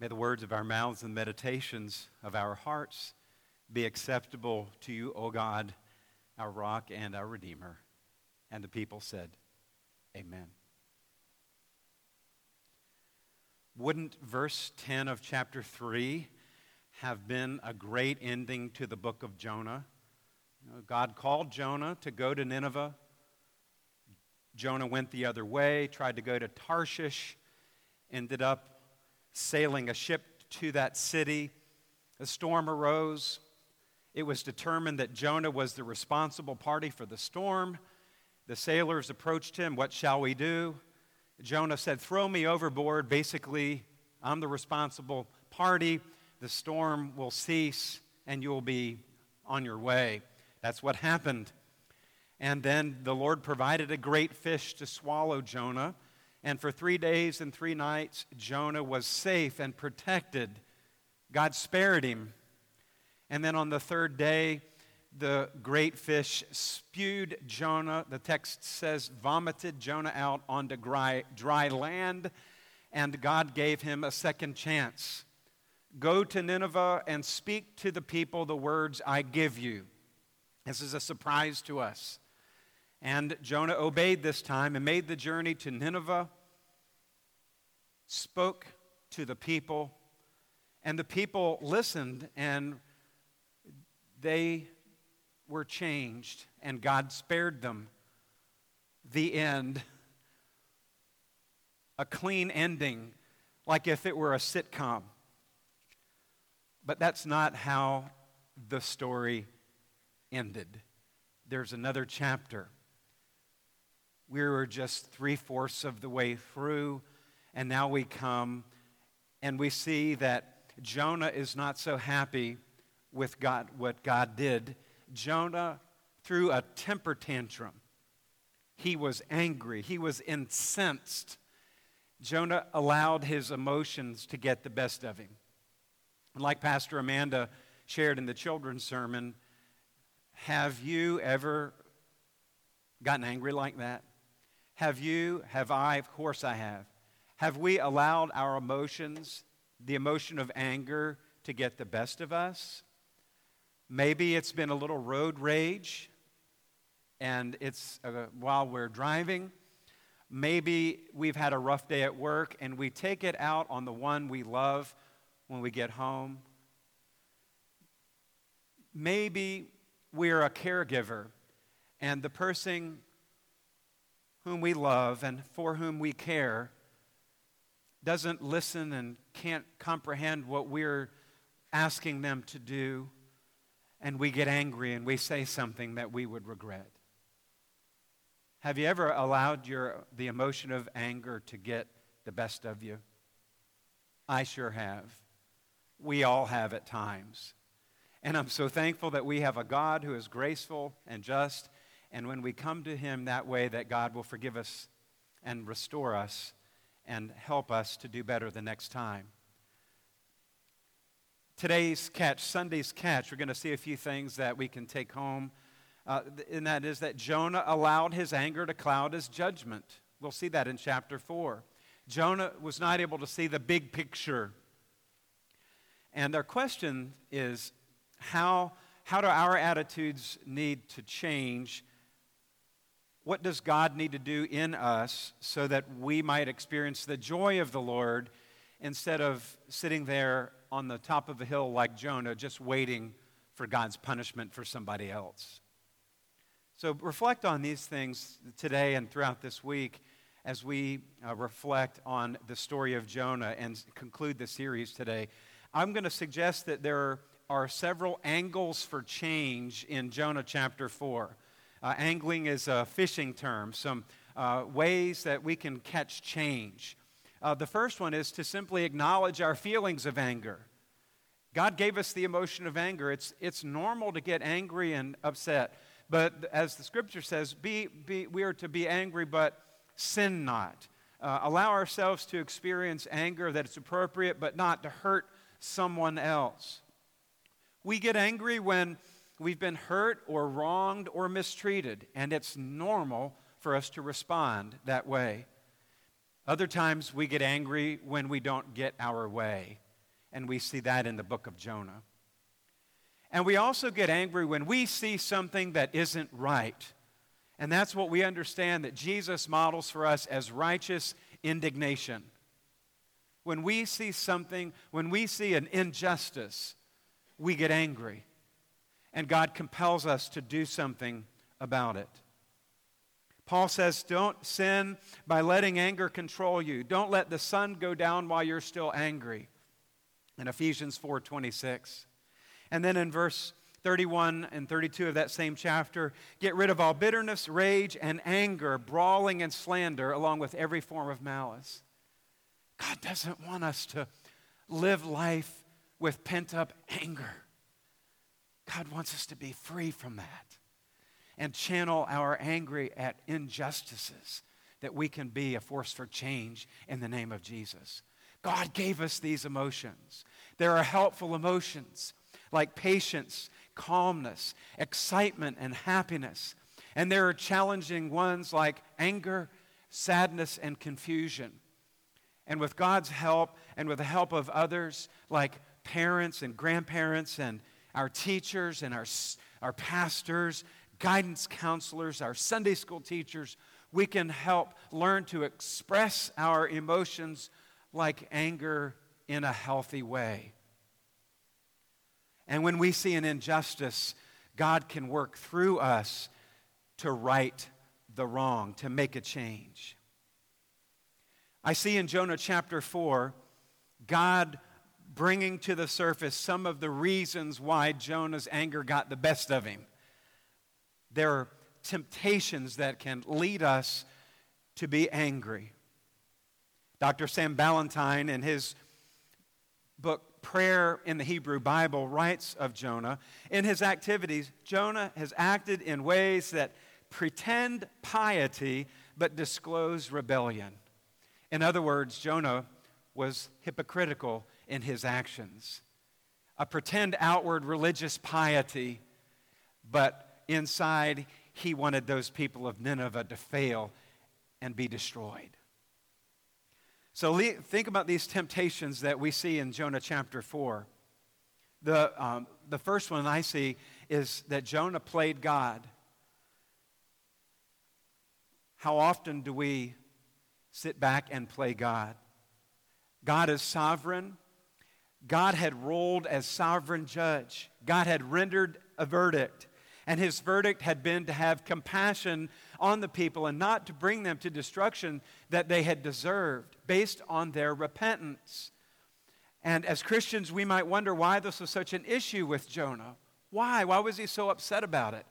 May the words of our mouths and the meditations of our hearts be acceptable to you, O God, our rock and our redeemer. And the people said, Amen. Wouldn't verse 10 of chapter 3 have been a great ending to the book of Jonah? God called Jonah to go to Nineveh. Jonah went the other way, tried to go to Tarshish, ended up sailing a ship to that city. A storm arose. It was determined that Jonah was the responsible party for the storm. The sailors approached him, What shall we do? Jonah said, Throw me overboard. Basically, I'm the responsible party. The storm will cease and you'll be on your way. That's what happened. And then the Lord provided a great fish to swallow Jonah. And for three days and three nights, Jonah was safe and protected. God spared him. And then on the third day, the great fish spewed Jonah, the text says, vomited Jonah out onto dry, dry land, and God gave him a second chance. Go to Nineveh and speak to the people the words I give you. This is a surprise to us. And Jonah obeyed this time and made the journey to Nineveh, spoke to the people, and the people listened and they were changed, and God spared them. The end. A clean ending, like if it were a sitcom. But that's not how the story ended. There's another chapter. We were just three fourths of the way through, and now we come and we see that Jonah is not so happy with God, what God did. Jonah threw a temper tantrum. He was angry, he was incensed. Jonah allowed his emotions to get the best of him. And like Pastor Amanda shared in the children's sermon, have you ever gotten angry like that? Have you, have I, of course I have. Have we allowed our emotions, the emotion of anger, to get the best of us? Maybe it's been a little road rage and it's uh, while we're driving. Maybe we've had a rough day at work and we take it out on the one we love when we get home. Maybe we're a caregiver and the person whom we love and for whom we care doesn't listen and can't comprehend what we're asking them to do, and we get angry and we say something that we would regret. Have you ever allowed your, the emotion of anger to get the best of you? I sure have. We all have at times. And I'm so thankful that we have a God who is graceful and just and when we come to Him that way, that God will forgive us and restore us and help us to do better the next time. Today's catch, Sunday's catch, we're going to see a few things that we can take home. Uh, and that is that Jonah allowed his anger to cloud his judgment. We'll see that in chapter 4. Jonah was not able to see the big picture. And our question is how, how do our attitudes need to change what does God need to do in us so that we might experience the joy of the Lord instead of sitting there on the top of a hill like Jonah, just waiting for God's punishment for somebody else? So reflect on these things today and throughout this week as we uh, reflect on the story of Jonah and conclude the series today. I'm going to suggest that there are several angles for change in Jonah chapter 4. Uh, angling is a fishing term, some uh, ways that we can catch change. Uh, the first one is to simply acknowledge our feelings of anger. God gave us the emotion of anger. It's, it's normal to get angry and upset. But as the scripture says, be, be, we are to be angry, but sin not. Uh, allow ourselves to experience anger that is appropriate, but not to hurt someone else. We get angry when we've been hurt or wronged or mistreated, and it's normal for us to respond that way. Other times we get angry when we don't get our way. And we see that in the book of Jonah. And we also get angry when we see something that isn't right. And that's what we understand that Jesus models for us as righteous indignation. When we see something, when we see an injustice, we get angry. And God compels us to do something about it. Paul says, Don't sin by letting anger control you. Don't let the sun go down while you're still angry. In Ephesians 4 26. And then in verse 31 and 32 of that same chapter, get rid of all bitterness, rage, and anger, brawling and slander, along with every form of malice. God doesn't want us to live life with pent up anger. God wants us to be free from that and channel our anger at injustices that we can be a force for change in the name of Jesus. God gave us these emotions. There are helpful emotions like patience, calmness, excitement, and happiness. And there are challenging ones like anger, sadness, and confusion. And with God's help and with the help of others like parents and grandparents and our teachers and our, our pastors, guidance counselors, our Sunday school teachers, we can help learn to express our emotions like anger in a healthy way. And when we see an injustice, God can work through us to right the wrong, to make a change. I see in Jonah chapter 4, God bringing to the surface some of the reasons why Jonah's anger got the best of him. There are temptations that can lead us to be angry. Dr. Sam Balentine, in his book Prayer in the Hebrew Bible, writes of Jonah In his activities, Jonah has acted in ways that pretend piety but disclose rebellion. In other words, Jonah was hypocritical in his actions. A pretend outward religious piety, but inside he wanted those people of Nineveh to fail and be destroyed. So think about these temptations that we see in Jonah chapter 4. The, um, the first one I see is that Jonah played God. How often do we sit back and play God? God is sovereign. God had ruled as sovereign judge. God had rendered a verdict. And his verdict had been to have compassion on the people and not to bring them to destruction that they had deserved based on their repentance. And as Christians, we might wonder why this was such an issue with Jonah. Why? Why was he so upset about it?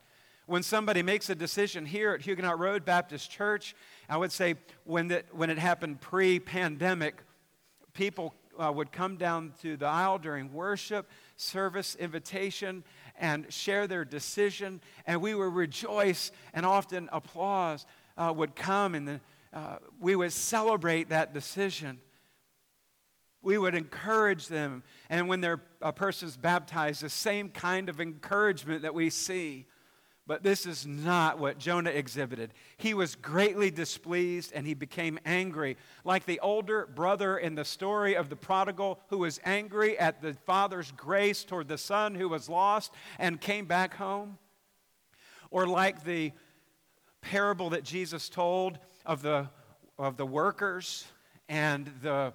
When somebody makes a decision here at Huguenot Road Baptist Church, I would say when, the, when it happened pre pandemic, people uh, would come down to the aisle during worship, service, invitation, and share their decision, and we would rejoice, and often applause uh, would come, and the, uh, we would celebrate that decision. We would encourage them, and when their a person's baptized, the same kind of encouragement that we see but this is not what Jonah exhibited. He was greatly displeased and he became angry, like the older brother in the story of the prodigal who was angry at the father's grace toward the son who was lost and came back home. Or like the parable that Jesus told of the, of the workers and the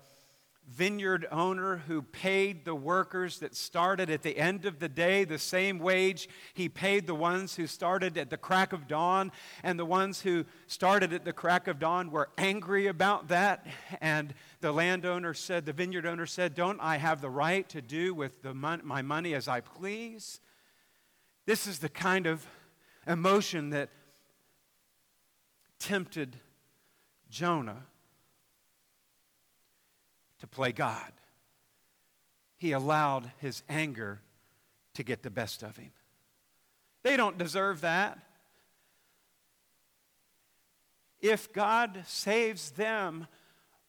vineyard owner who paid the workers that started at the end of the day the same wage he paid the ones who started at the crack of dawn. And the ones who started at the crack of dawn were angry about that. And the landowner said, the vineyard owner said, Don't I have the right to do with the mon- my money as I please? This is the kind of emotion that tempted Jonah to play God. He allowed his anger to get the best of him. They don't deserve that. If God saves them,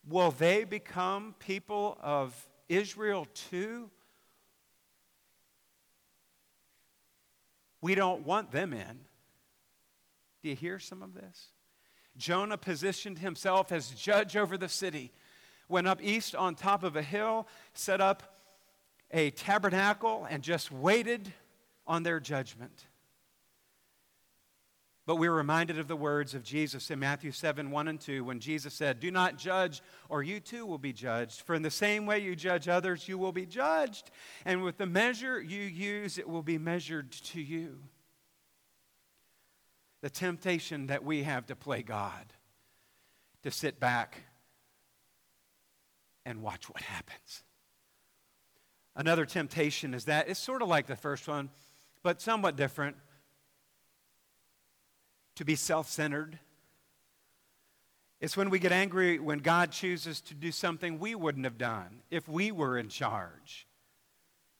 will they become people of Israel too? We don't want them in. Do you hear some of this? Jonah positioned himself as judge over the city went up east on top of a hill, set up a tabernacle and just waited on their judgment. But we're reminded of the words of Jesus in Matthew 7 1 and 2 when Jesus said, Do not judge, or you too will be judged. For in the same way you judge others, you will be judged. And with the measure you use, it will be measured to you. The temptation that we have to play God, to sit back and watch what happens. Another temptation is that it's sort of like the first one, but somewhat different to be self centered. It's when we get angry when God chooses to do something we wouldn't have done if we were in charge.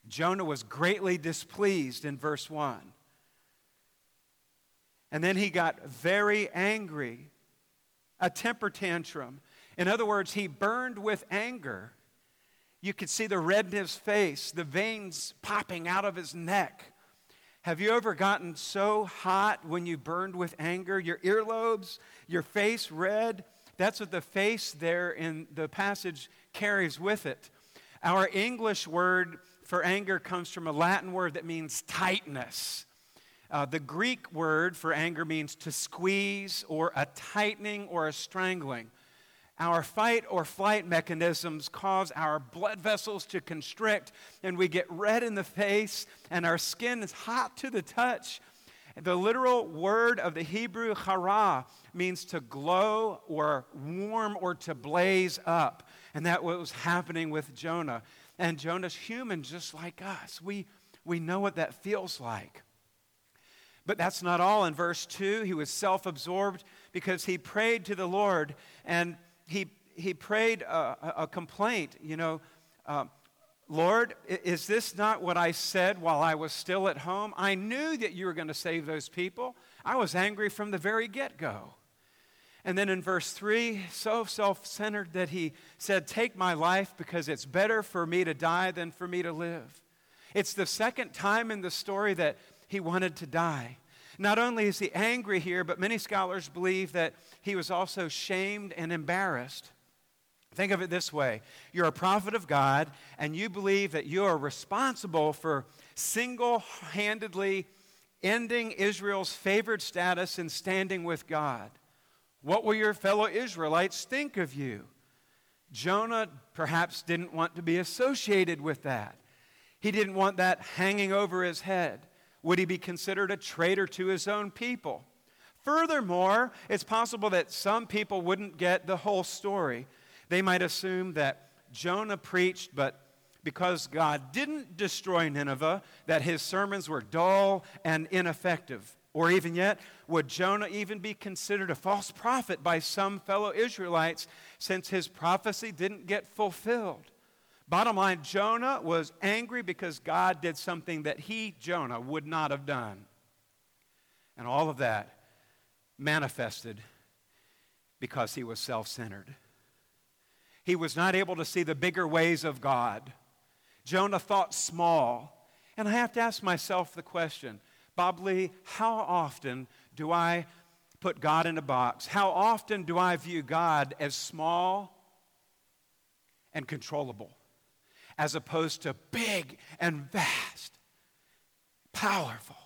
Jonah was greatly displeased in verse 1. And then he got very angry, a temper tantrum. In other words, he burned with anger. You could see the red in his face, the veins popping out of his neck. Have you ever gotten so hot when you burned with anger? Your earlobes, your face red? That's what the face there in the passage carries with it. Our English word for anger comes from a Latin word that means tightness. Uh, the Greek word for anger means to squeeze or a tightening or a strangling. Our fight or flight mechanisms cause our blood vessels to constrict, and we get red in the face, and our skin is hot to the touch. The literal word of the Hebrew chara means to glow or warm or to blaze up. And that was happening with Jonah. And Jonah's human just like us. We, we know what that feels like. But that's not all. In verse 2, he was self absorbed because he prayed to the Lord. And he, he prayed a, a complaint, you know, uh, Lord, is this not what I said while I was still at home? I knew that you were going to save those people. I was angry from the very get go. And then in verse 3, so self centered that he said, Take my life because it's better for me to die than for me to live. It's the second time in the story that he wanted to die. Not only is he angry here, but many scholars believe that he was also shamed and embarrassed. Think of it this way you're a prophet of God, and you believe that you are responsible for single handedly ending Israel's favored status and standing with God. What will your fellow Israelites think of you? Jonah perhaps didn't want to be associated with that. He didn't want that hanging over his head. Would he be considered a traitor to his own people? Furthermore, it's possible that some people wouldn't get the whole story. They might assume that Jonah preached, but because God didn't destroy Nineveh, that his sermons were dull and ineffective. Or even yet, would Jonah even be considered a false prophet by some fellow Israelites since his prophecy didn't get fulfilled? Bottom line, Jonah was angry because God did something that he, Jonah, would not have done. And all of that manifested because he was self centered. He was not able to see the bigger ways of God. Jonah thought small. And I have to ask myself the question Bob Lee, how often do I put God in a box? How often do I view God as small and controllable? As opposed to big and vast, powerful.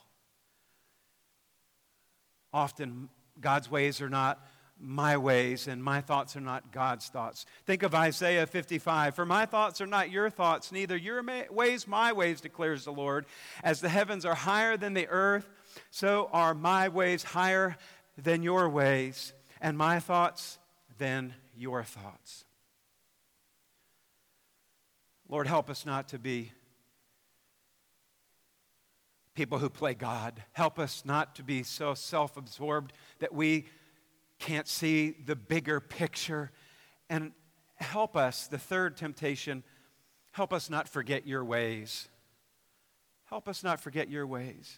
Often, God's ways are not my ways, and my thoughts are not God's thoughts. Think of Isaiah 55. For my thoughts are not your thoughts, neither your ways my ways, declares the Lord. As the heavens are higher than the earth, so are my ways higher than your ways, and my thoughts than your thoughts. Lord, help us not to be people who play God. Help us not to be so self absorbed that we can't see the bigger picture. And help us, the third temptation, help us not forget your ways. Help us not forget your ways.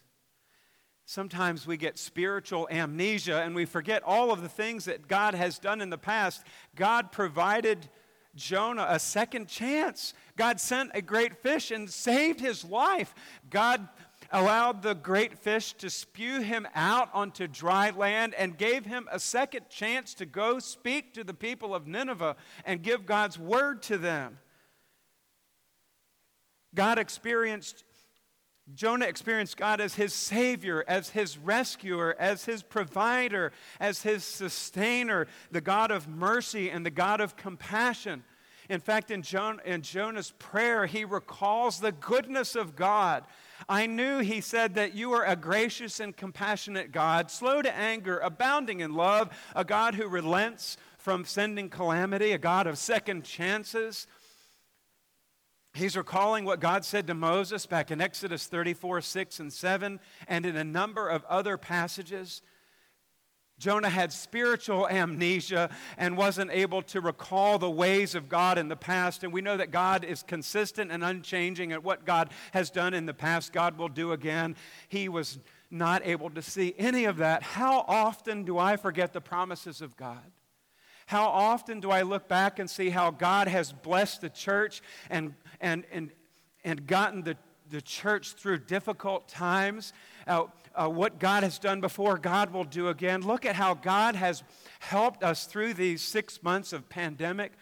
Sometimes we get spiritual amnesia and we forget all of the things that God has done in the past. God provided Jonah a second chance. God sent a great fish and saved his life. God allowed the great fish to spew him out onto dry land and gave him a second chance to go speak to the people of Nineveh and give God's word to them. God experienced, Jonah experienced God as his Savior, as his rescuer, as his provider, as his sustainer, the God of mercy and the God of compassion. In fact, in, in Jonah's prayer, he recalls the goodness of God. I knew, he said, that you are a gracious and compassionate God, slow to anger, abounding in love, a God who relents from sending calamity, a God of second chances. He's recalling what God said to Moses back in Exodus 34, 6, and 7, and in a number of other passages. Jonah had spiritual amnesia and wasn't able to recall the ways of God in the past. And we know that God is consistent and unchanging, and what God has done in the past, God will do again. He was not able to see any of that. How often do I forget the promises of God? How often do I look back and see how God has blessed the church and, and, and, and gotten the, the church through difficult times? Uh, uh, what God has done before, God will do again. Look at how God has helped us through these six months of pandemic.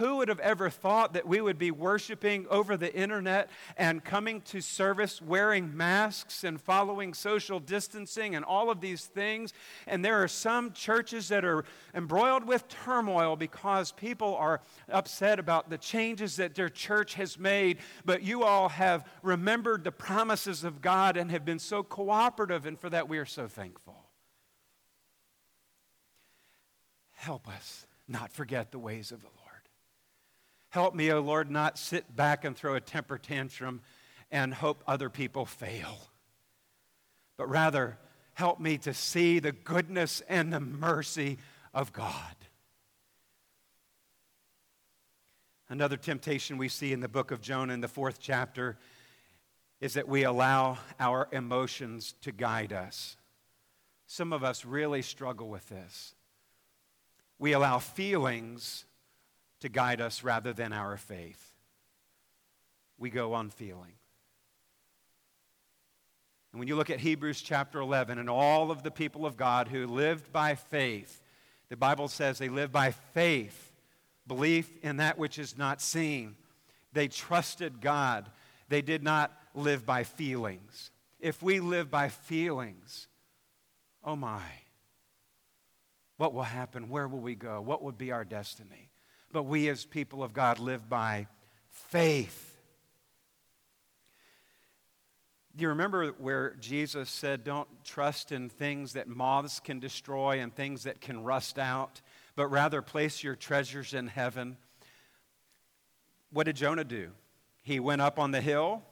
Who would have ever thought that we would be worshiping over the internet and coming to service wearing masks and following social distancing and all of these things? And there are some churches that are embroiled with turmoil because people are upset about the changes that their church has made. But you all have remembered the promises of God and have been so cooperative, and for that we are so thankful. Help us not forget the ways of the Lord. Help me, O oh Lord, not sit back and throw a temper tantrum and hope other people fail, but rather help me to see the goodness and the mercy of God. Another temptation we see in the book of Jonah in the fourth chapter is that we allow our emotions to guide us. Some of us really struggle with this. We allow feelings to guide us rather than our faith. We go on feeling. And when you look at Hebrews chapter 11 and all of the people of God who lived by faith, the Bible says they lived by faith, belief in that which is not seen. They trusted God. They did not live by feelings. If we live by feelings, oh my, what will happen? Where will we go? What would be our destiny? But we as people of God live by faith. Do you remember where Jesus said, Don't trust in things that moths can destroy and things that can rust out, but rather place your treasures in heaven? What did Jonah do? He went up on the hill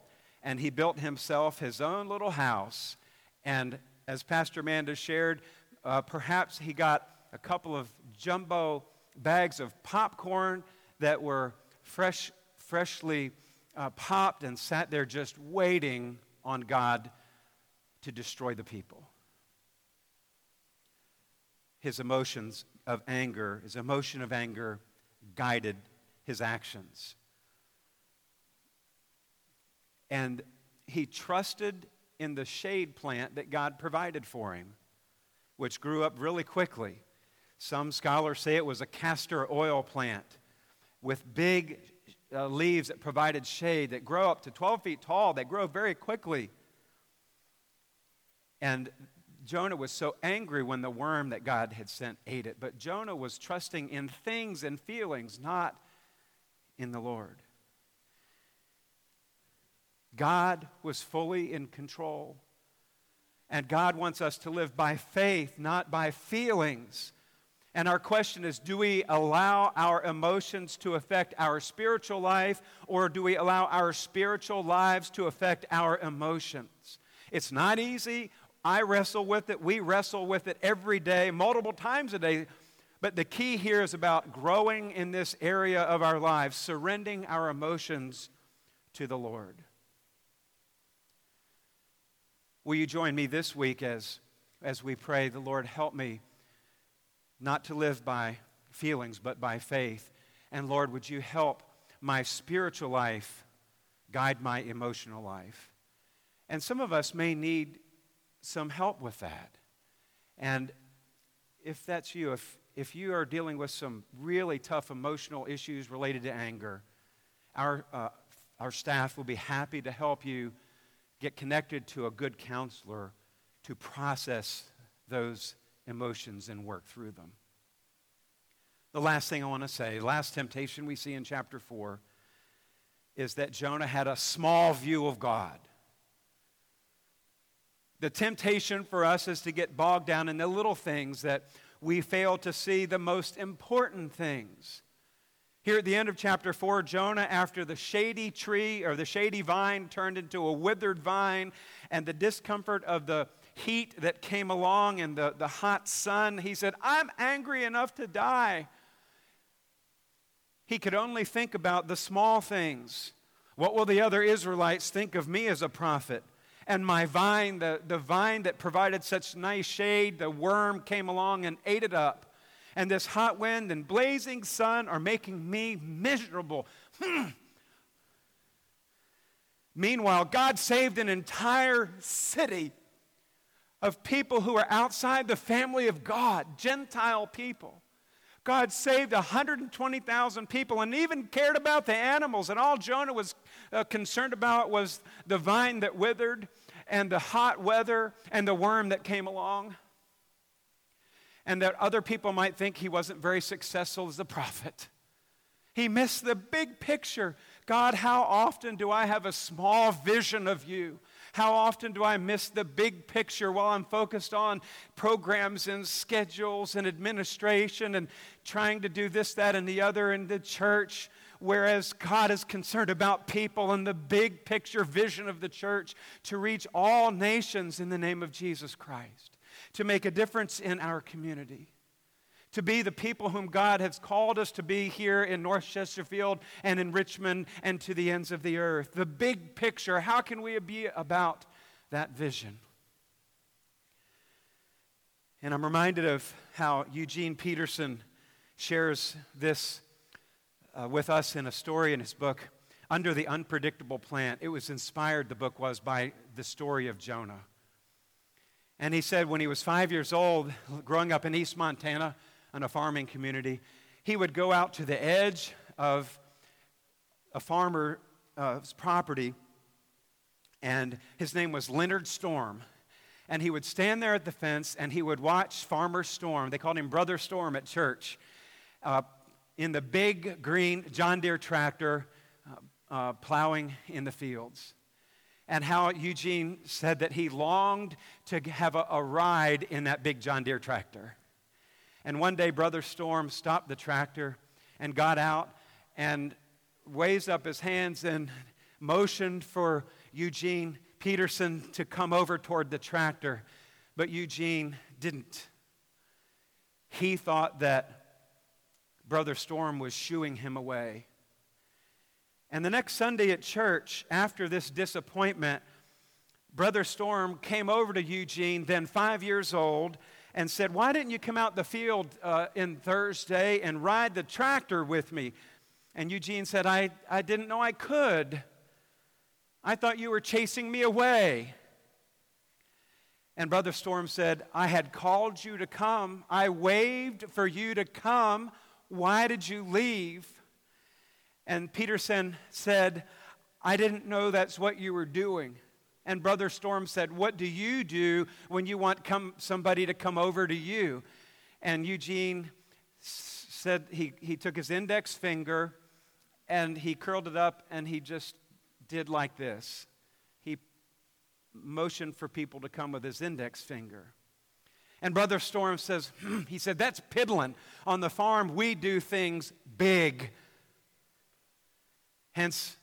and he built himself his own little house. And as Pastor Manda shared, uh, perhaps he got a couple of jumbo bags of popcorn that were fresh, freshly uh, popped and sat there just waiting on God to destroy the people. His emotions of anger, his emotion of anger guided his actions. And he trusted in the shade plant that God provided for him, which grew up really quickly. Some scholars say it was a castor oil plant with big uh, leaves that provided shade that grow up to 12 feet tall. that grow very quickly. And Jonah was so angry when the worm that God had sent ate it. But Jonah was trusting in things and feelings, not in the Lord. God was fully in control. And God wants us to live by faith, not by feelings. And our question is do we allow our emotions to affect our spiritual life, or do we allow our spiritual lives to affect our emotions? It's not easy. I wrestle with it. We wrestle with it every day, multiple times a day. But the key here is about growing in this area of our lives, surrendering our emotions to the Lord. Will you join me this week as, as we pray, the Lord, help me not to live by feelings, but by faith. And Lord, would you help my spiritual life guide my emotional life? And some of us may need some help with that. And if that's you, if, if you are dealing with some really tough emotional issues related to anger, our, uh, our staff will be happy to help you get connected to a good counselor to process those emotions and work through them. The last thing I want to say, last temptation we see in chapter 4 is that Jonah had a small view of God. The temptation for us is to get bogged down in the little things that we fail to see the most important things. Here at the end of chapter 4, Jonah, after the shady tree or the shady vine turned into a withered vine, and the discomfort of the heat that came along and the, the hot sun, he said, I'm angry enough to die. He could only think about the small things. What will the other Israelites think of me as a prophet? And my vine, the, the vine that provided such nice shade, the worm came along and ate it up. And this hot wind and blazing sun are making me miserable. Hmm. Meanwhile, God saved an entire city of people who are outside the family of God, Gentile people. God saved 120,000 people and even cared about the animals. And all Jonah was uh, concerned about was the vine that withered and the hot weather and the worm that came along. And that other people might think he wasn't very successful as a prophet. He missed the big picture. God, how often do I have a small vision of you? How often do I miss the big picture while I'm focused on programs and schedules and administration and trying to do this, that, and the other in the church? Whereas God is concerned about people and the big picture vision of the church to reach all nations in the name of Jesus Christ, to make a difference in our community to be the people whom God has called us to be here in North Chesterfield and in Richmond and to the ends of the earth. The big picture, how can we be about that vision? And I'm reminded of how Eugene Peterson shares this uh, with us in a story in his book, Under the Unpredictable Plant. It was inspired, the book was, by the story of Jonah. And he said when he was five years old, growing up in East Montana, in a farming community, he would go out to the edge of a farmer's uh, property, and his name was Leonard Storm. And he would stand there at the fence and he would watch Farmer Storm. They called him Brother Storm at church. Uh, in the big green John Deere tractor uh, uh, plowing in the fields. And how Eugene said that he longed to have a, a ride in that big John Deere tractor. And one day, Brother Storm stopped the tractor and got out and raised up his hands and motioned for Eugene Peterson to come over toward the tractor. But Eugene didn't. He thought that Brother Storm was shooing him away. And the next Sunday at church, after this disappointment, Brother Storm came over to Eugene, then five years old, and said, Why didn't you come out the field uh, in Thursday and ride the tractor with me? And Eugene said, I, I didn't know I could. I thought you were chasing me away. And Brother Storm said, I had called you to come. I waved for you to come. Why did you leave? And Peterson said, I didn't know that's what you were doing. And Brother Storm said, What do you do when you want come, somebody to come over to you? And Eugene said he, he took his index finger and he curled it up and he just did like this. He motioned for people to come with his index finger. And Brother Storm says, he said, that's piddling. On the farm, we do things big. Hence,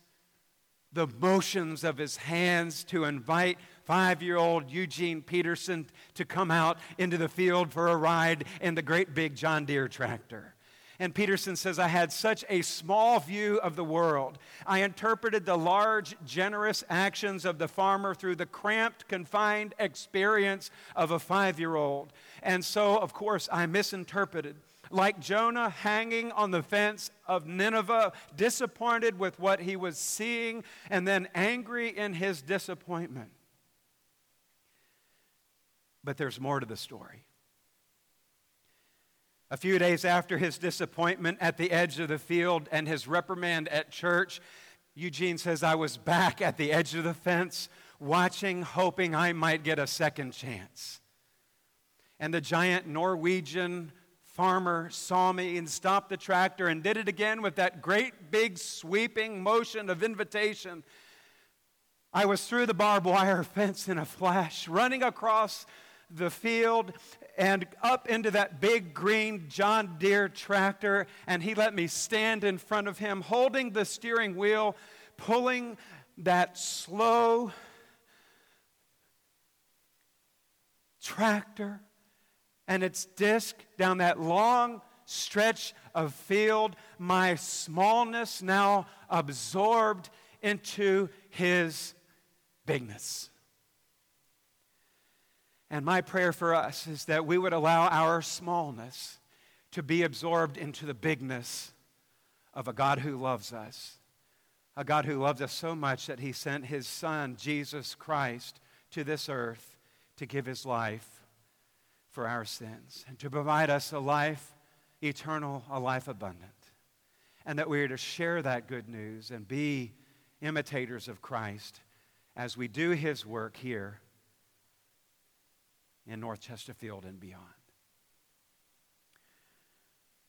the motions of his hands to invite five year old Eugene Peterson to come out into the field for a ride in the great big John Deere tractor. And Peterson says, I had such a small view of the world. I interpreted the large, generous actions of the farmer through the cramped, confined experience of a five year old. And so, of course, I misinterpreted like Jonah hanging on the fence of Nineveh, disappointed with what he was seeing, and then angry in his disappointment. But there's more to the story. A few days after his disappointment at the edge of the field and his reprimand at church, Eugene says, I was back at the edge of the fence, watching, hoping I might get a second chance. And the giant Norwegian farmer saw me and stopped the tractor and did it again with that great big sweeping motion of invitation. I was through the barbed wire fence in a flash, running across the field and up into that big green John Deere tractor, and he let me stand in front of him, holding the steering wheel, pulling that slow tractor and its disc down that long stretch of field, my smallness now absorbed into his bigness. And my prayer for us is that we would allow our smallness to be absorbed into the bigness of a God who loves us. A God who loves us so much that he sent his son, Jesus Christ, to this earth to give his life for our sins and to provide us a life eternal, a life abundant. And that we are to share that good news and be imitators of Christ as we do his work here in North Chesterfield and beyond.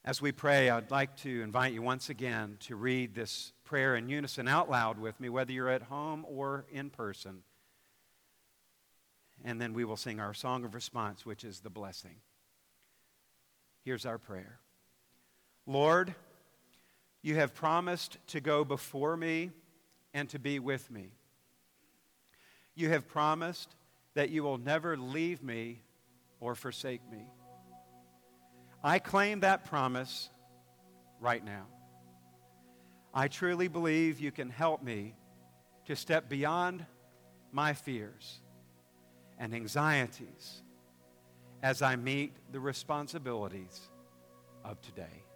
As we pray, I'd like to invite you once again to read this prayer in unison out loud with me, whether you're at home or in person. And then we will sing our song of response, which is the blessing. Here's our prayer Lord, you have promised to go before me and to be with me. You have promised that you will never leave me or forsake me. I claim that promise right now. I truly believe you can help me to step beyond my fears and anxieties as I meet the responsibilities of today.